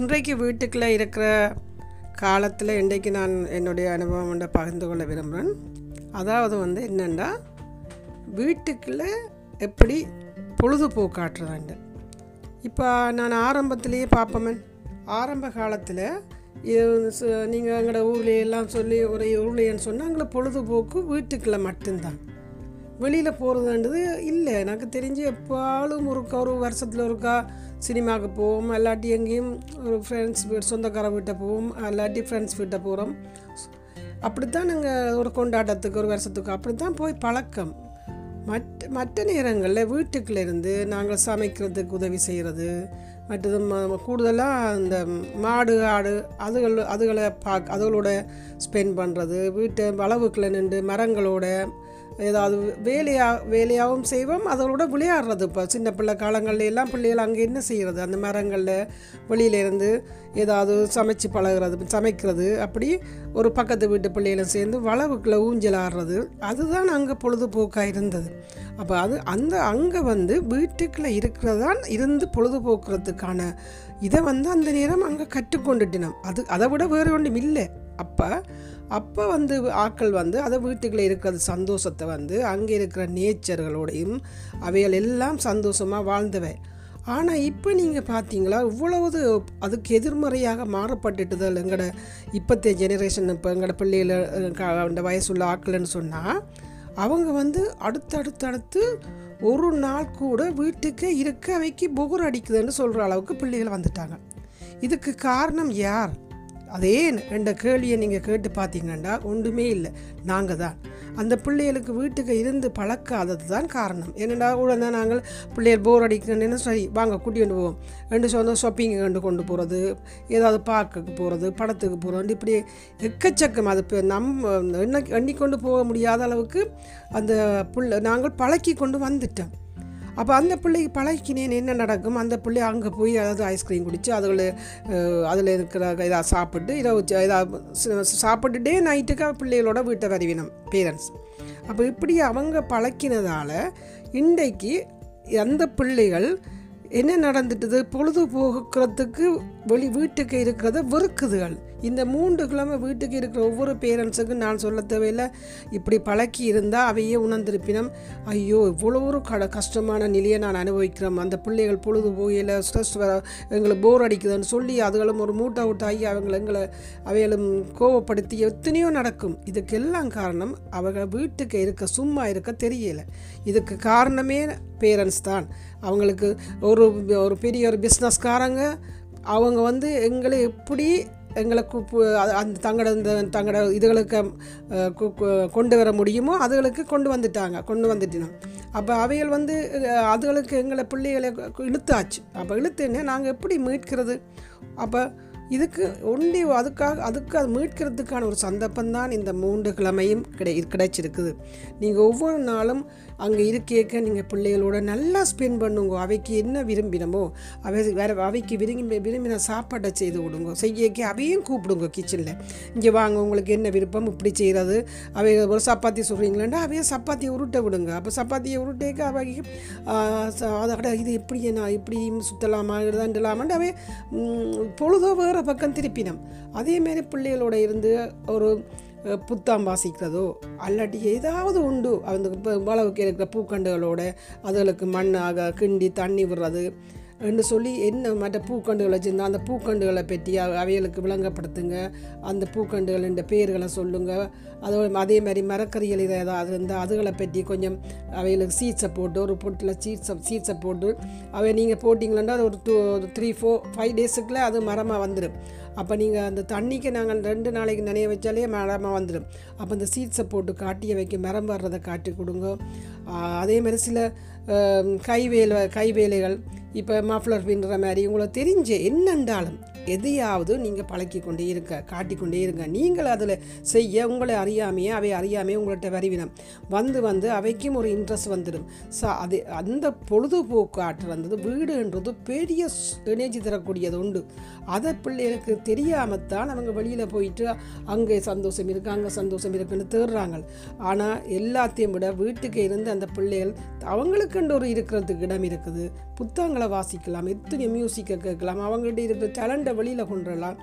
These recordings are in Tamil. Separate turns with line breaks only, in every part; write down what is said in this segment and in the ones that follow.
இன்றைக்கு வீட்டுக்குள்ளே இருக்கிற காலத்தில் இன்றைக்கு நான் என்னுடைய அனுபவம் ஒன்றை பகிர்ந்து கொள்ள விரும்புகிறேன் அதாவது வந்து என்னென்னா வீட்டுக்குள்ளே எப்படி பொழுதுபோக்காட்டுறாங்க இப்போ நான் ஆரம்பத்திலேயே பார்ப்போமே ஆரம்ப காலத்தில் நீங்கள் எங்களோட ஊர்லேயெல்லாம் சொல்லி ஒரு ஊர்லேன்னு சொன்னால் எங்களை பொழுதுபோக்கு வீட்டுக்குள்ளே மட்டும்தான். வெளியில் போகிறதுன்றது இல்லை. எனக்கு தெரிஞ்சு எப்பாலும் ஒருக்கா ஒரு வருஷத்தில் ஒருக்கா சினிமாவுக்கு போவோம். இல்லாட்டி எங்கேயும் ஒரு ஃப்ரெண்ட்ஸ் வீடு சொந்தக்கார வீட்டை போவோம். இல்லாட்டி ஃப்ரெண்ட்ஸ் வீட்டை போகிறோம் அப்படித்தான் நாங்கள் ஒரு கொண்டாட்டத்துக்கு ஒரு வருஷத்துக்கு அப்படி தான் போய் பழக்கம். மற்ற மற்ற நேரங்களில் வீட்டுக்குள்ள இருந்து நாங்கள் சமைக்கிறதுக்கு உதவி செய்கிறது மற்றது கூடுதலாக அந்த மாடு ஆடு அதுகள் அதுகளை பார்க்க அதுகளோட ஸ்பெண்ட் பண்ணுறது வீட்டு வளவுக்குள்ள நின்று மரங்களோட ஏதாவது வேலையாக வேலையாகவும் செய்வோம் அதோட விளையாடுறது இப்போ. சின்ன பிள்ளை காலங்கள்ல எல்லாம் பிள்ளைகள் அங்கே என்ன செய்கிறது அந்த மரங்களில் வெளியிலேருந்து ஏதாவது சமைச்சு பழகிறது சமைக்கிறது அப்படி ஒரு பக்கத்து வீட்டு பிள்ளைகளும் சேர்ந்து வளவுக்குள்ளே ஊஞ்சல் ஆடுறது. அதுதான் அங்கே பொழுதுபோக்காக இருந்தது. அப்போ அது அந்த அங்கே வந்து வீட்டுக்குள்ளே இருக்கிறதான் இருந்து பொழுதுபோக்குறதுக்கான இதை வந்து அந்த நேரம் அங்கே கற்றுக்கொண்டுட்டினோம். அது அதை விட வேறு ஒன்றும் இல்லை. அப்போ அப்போ வந்து ஆட்கள் வந்து அதை வீட்டுக்குள்ளே இருக்கிற சந்தோஷத்தை வந்து அங்கே இருக்கிற நேச்சர்களோடையும் அவைகள் எல்லாம் சந்தோஷமாக வாழ்ந்தவை. ஆனால் இப்போ நீங்கள் பார்த்தீங்களா இவ்வளவு அதுக்கு எதிர்மறையாக மாறப்பட்டுட்டுதல் எங்களோட இப்போத்தைய ஜெனரேஷன் இப்போ எங்களோட பிள்ளைகள அந்த வயசுள்ள ஆட்கள்னு சொன்னால் அவங்க வந்து அடுத்தடுத்தடுத்து ஒரு நாள் கூட வீட்டுக்கு இருக்க அவைக்கு புகர் அடிக்குதுன்னு சொல்கிற அளவுக்கு பிள்ளைகள் வந்துட்டாங்க. இதுக்கு காரணம் யார்? அதே என்ற கேள்வியை நீங்கள் கேட்டு பார்த்தீங்கன்னா ஒன்றுமே இல்லை. நாங்கள் தான். அந்த பிள்ளைகளுக்கு வீட்டுக்கு இருந்து பழக்காதது தான் காரணம். என்னடா உடனே நாங்கள் பிள்ளைகள் போர் அடிக்கணும்னு சரி வாங்க கூட்டிகிட்டு போவோம். ரெண்டு சொந்தம் ஷாப்பிங் கண்டு கொண்டு போகிறது ஏதாவது பார்க்குக்கு போகிறது படத்துக்கு போகிறது இப்படி எக்கச்சக்கம் அது இப்போ நம்ம எண்ண எண்ணிக்கொண்டு போக முடியாத அளவுக்கு அந்த பிள்ளை நாங்கள் பழக்கி கொண்டு வந்துட்டோம். அப்போ அந்த பிள்ளைக்கு பழகினேன் என்ன நடக்கும்? அந்த பிள்ளை அங்கே போய் அதாவது ஐஸ்கிரீம் குடித்து அதில் அதில் இருக்கிற இதாக சாப்பிட்டு இரவு இதாக சாப்பிட்டுட்டே நைட்டுக்கு பிள்ளைகளோட வீட்டை வருவினம் பேரண்ட்ஸ் அப்போ இப்படி அவங்க பழக்கினதால் இன்றைக்கு அந்த பிள்ளைகள் என்ன நடந்துட்டுது? பொழுதுபோக்குறதுக்கு வெளி வீட்டுக்கு இருக்கிறத வெறுக்குதுகள். இந்த மூன்று கிழமை வீட்டுக்கு இருக்கிற ஒவ்வொரு பேரண்ட்ஸுக்கும் நான் சொல்ல தேவையில்லை. இப்படி பழக்கி இருந்தால் அவையே உணர்ந்திருப்பினம் ஐயோ இவ்வளோ ஒரு கட கஷ்டமான நிலையை நான் அனுபவிக்கிறோம் அந்த பிள்ளைகள் பொழுது போகையில் ஸ்ட்ரெஸ் வர எங்களை போர் அடிக்குதுன்னு சொல்லி அதுகளும் ஒரு மூட்டை அவுட் ஆகி அவங்களை எங்களை அவைகளும் கோவப்படுத்தி எத்தனையோ நடக்கும். இதுக்கெல்லாம் காரணம் அவர்கள் வீட்டுக்கு இருக்க சும்மா இருக்க தெரியலை. இதுக்கு காரணமே பேரண்ட்ஸ் தான். அவங்களுக்கு ஒரு ஒரு பெரிய ஒரு பிஸ்னஸ்காரங்க அவங்க வந்து எங்களை எப்படி எங்களை அந்த தங்களோட இந்த தங்களோட இதுகளுக்கு கொண்டு வர முடியுமோ அதுகளுக்கு கொண்டு வந்துட்டாங்க கொண்டு வந்துட்டினோம் அப்போ அவைகள் வந்து அதுகளுக்கு எங்களை பிள்ளைகளை இழுத்தாச்சு. அப்போ இழுத்துன்னு நாங்கள் எப்படி மீட்கிறது? அப்போ இதுக்கு ஒண்டி அதுக்காக அதுக்கு அது மீட்கிறதுக்கான ஒரு சந்தர்ப்பம் தான் இந்த மூன்று கிழமையும் கிடை கிடைச்சிருக்குது. நீங்கள் ஒவ்வொரு நாளும் அங்கே இருக்கேக்க நீங்கள் பிள்ளைகளோட நல்லா ஸ்பெண்ட் பண்ணுங்க. அவைக்கு என்ன விரும்பினமோ அவை வேறு அவைக்கு விரும்பி விரும்பின சாப்பாட்டை செய்து விடுங்க செய்யக்கே அவையும் கூப்பிடுங்க கிச்சனில் இங்கே வாங்க உங்களுக்கு என்ன விருப்பம் இப்படி செய்கிறது அவை ஒரு சப்பாத்தி சொல்கிறீங்களா அவையே சப்பாத்தியை உருட்ட விடுங்க. அப்போ சப்பாத்தியை உருட்டேக்க அவைக்கு அதை இது எப்படி நான் இப்படி சுற்றலாமா இதுதாண்டலாமான்னு அவை பொழுதோ வேறு பக்கம் திருப்பினம். அதேமாரி பிள்ளைகளோட இருந்து ஒரு புத்தாம் வாசிக்கிறதோ அல்லாட்டி ஏதாவது உண்டு. அந்த வளவுக்கு இருக்கிற பூக்கண்டுகளோட அதுகளுக்கு மண்ணாக கிண்டி தண்ணி விடுறது. என்று சொல்லி என்ன மற்ற பூக்கண்டுகள் வச்சுருந்தா அந்த பூக்கண்டுகளை பற்றி அவைகளுக்கு விளங்கப்படுத்துங்க. அந்த பூக்கண்டுகளின் பேர்களை சொல்லுங்கள் அதோட அதே மாதிரி மரக்கறிகள் இதை ஏதாவது இருந்தால் அதுகளை பற்றி கொஞ்சம் அவைகளுக்கு சீட்ஸை போட்டு ஒரு பொட்டில் சீட்ஸை சீட்ஸை போட்டு அவை நீங்கள் போட்டிங்களா ஒரு டூ த்ரீ ஃபோர் ஃபைவ் டேஸுக்குள்ளே அது மரமாக வந்துடும் அப்போ நீங்கள் அந்த தண்ணிக்கு நாங்கள் ரெண்டு நாளைக்கு நினைய வச்சாலே மரமாக வந்துடும் அப்போ அந்த சீட்ஸை போட்டு காட்டிய வைக்க மரம் வர்றதை காட்டி கொடுங்க. அதே மாதிரி சில கைவேலை கைவேலைகள் இப்போ மஃப்ளர் பின்னுற மாதிரி உங்களுக்கு தெரிஞ்ச என்னென்றாலும் எதையாவது நீங்கள் பழக்கி கொண்டே இருக்க காட்டிக்கொண்டே இருங்க. நீங்கள் அதில் செய்ய உங்களை அறியாமையே அவை அறியாமையே உங்கள்கிட்ட வருவினம். வந்து வந்து அவைக்கும் ஒரு இன்ட்ரெஸ்ட் வந்துடும். ஸோ அது அந்த பொழுதுபோக்கு ஆற்றல் வந்தது வீடுன்றது பெரிய எனர்ஜி தரக்கூடியது உண்டு. அதை பிள்ளைகளுக்கு தெரியாமல் தான் அவங்க வெளியில் போயிட்டு அங்கே சந்தோஷம் இருக்குது அங்கே சந்தோஷம் இருக்குன்னு தேடுறாங்க. ஆனால் எல்லாத்தையும் விட வீட்டுக்கு இருந்து அந்த பிள்ளைகள் அவங்களுக்குன்ற ஒரு இருக்கிறதுக்கு இடம் இருக்குது. புத்தகங்கள் வாசிக்கலாம் எத்தனை மியூசிக்கை கேட்கலாம் அவங்கள்ட்ட இருக்கிற டேலண்ட்டை வெளியில் கொண்டுடலாம்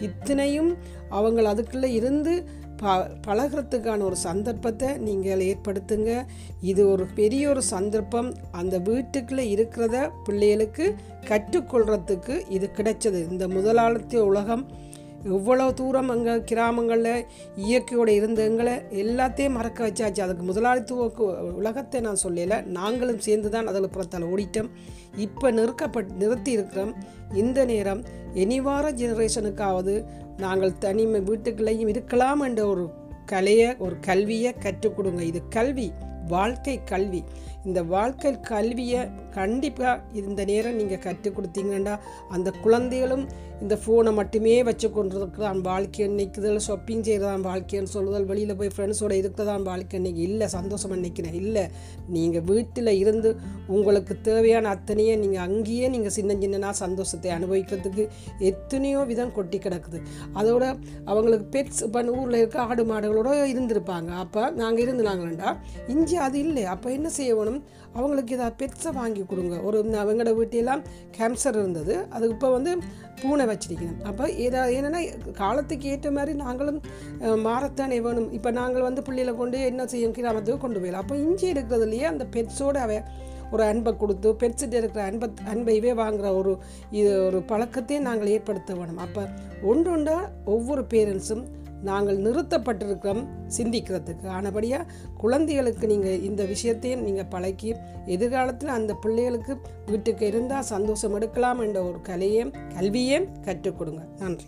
இத்தனையும் அவங்க அதுக்குள்ளே இருந்து ப பழகிறதுக்கான ஒரு சந்தர்ப்பத்தை நீங்கள் ஏற்படுத்துங்க. இது ஒரு பெரிய ஒரு சந்தர்ப்பம். அந்த வீட்டுக்குள்ளே இருக்கிறத பிள்ளைகளுக்கு கற்றுக்கொள்கிறதுக்கு இது கிடைச்சது. இந்த முதலாளித்த உலகம் எவ்வளோ தூரம் அங்கே கிராமங்களில் இயற்கையோடு இருந்த எங்களை எல்லாத்தையும் மறக்க வச்சாச்சு. அதுக்கு முதலாளித்துவ உலகத்தை நான் சொல்லலை. நாங்களும் சேர்ந்து தான் அதில் புறத்தால் ஓடிட்டோம். இப்போ நிறுக்கப்பட் நிறுத்தி இருக்கிறோம். இந்த நேரம் எனிவார ஜெனரேஷனுக்காவது நாங்கள் தனிமை வீட்டுக்குள்ளேயும் இருக்கலாம் என்ற ஒரு கலையை ஒரு கல்வியை கற்றுக் கொடுங்க. இது கல்வி வாழ்க்கை கல்வி. இந்த வாழ்க்கை கல்வியை கண்டிப்பாக இந்த நேரம் நீங்கள் கற்றுக் கொடுத்தீங்கன்னா அந்த குழந்தைகளும் இந்த ஃபோனை மட்டுமே வச்சு கொண்டிருக்கிறான். வாழ்க்கை நிற்குதல் ஷாப்பிங் செய்கிறதான் வாழ்க்கைன்னு சொல்லுதல் வெளியில் போய் ஃப்ரெண்ட்ஸோட இருக்கிறதான் வாழ்க்கை. இன்னைக்கு இல்லை சந்தோஷமாக நிற்கிறேன் இல்லை நீங்கள் வீட்டில் இருந்து உங்களுக்கு தேவையான அத்தனையே நீங்கள் அங்கேயே நீங்கள் சின்ன சின்னனா சந்தோஷத்தை அனுபவிக்கிறதுக்கு எத்தனையோ விதம் கொட்டி கிடக்குது. அதோட அவங்களுக்கு பெட்ஸ் இப்போ ஊரில் இருக்க ஆடு மாடுகளோட இருந்திருப்பாங்க. அப்போ நாங்கள் இருந்தாங்களா இஞ்சி அது இல்லை. அப்போ என்ன செய்யணும் அவங்களுக்கு ஏதாவது பெட்ஸை வாங்கி கொடுங்க. ஒரு அவங்களோட வீட்டிலாம் கேன்சர் இருந்தது. அது இப்போ வந்து பூனை வச்சிருக்கணும் அப்போ ஏதா என்னென்னா காலத்துக்கு ஏற்ற மாதிரி நாங்களும் மாறத்தானே வேணும். இப்போ நாங்கள் வந்து பிள்ளைகளை கொண்டு என்ன செய்யும்? கிராமத்துக்கு கொண்டு போயிடலாம். அப்போ இஞ்சி எடுக்கிறதுலையே அந்த பெட்ஸோடு அவ ஒரு அன்பை கொடுத்து பெட்ஸிட்டு இருக்கிற அன்பை அன்பைவே வாங்குகிற ஒரு இது ஒரு பழக்கத்தையும் நாங்கள் ஏற்படுத்த வேணும். அப்போ ஒன்று ஒன்றா ஒவ்வொரு பேரண்ட்ஸும் நாங்கள் நிறுத்தப்பட்டிருக்கிறோம் சிந்திக்கிறதுக்கு. ஆனபடியாக குழந்தைகளுக்கு நீங்கள் இந்த விஷயத்தையும் நீங்கள் பழக்கி எதிர்காலத்தில் அந்த பிள்ளைகளுக்கு வீட்டுக்கு இருந்தால் சந்தோஷம் எடுக்கலாம் என்ற ஒரு கலையே கல்வியே கற்றுக் கொடுங்க. நன்றி.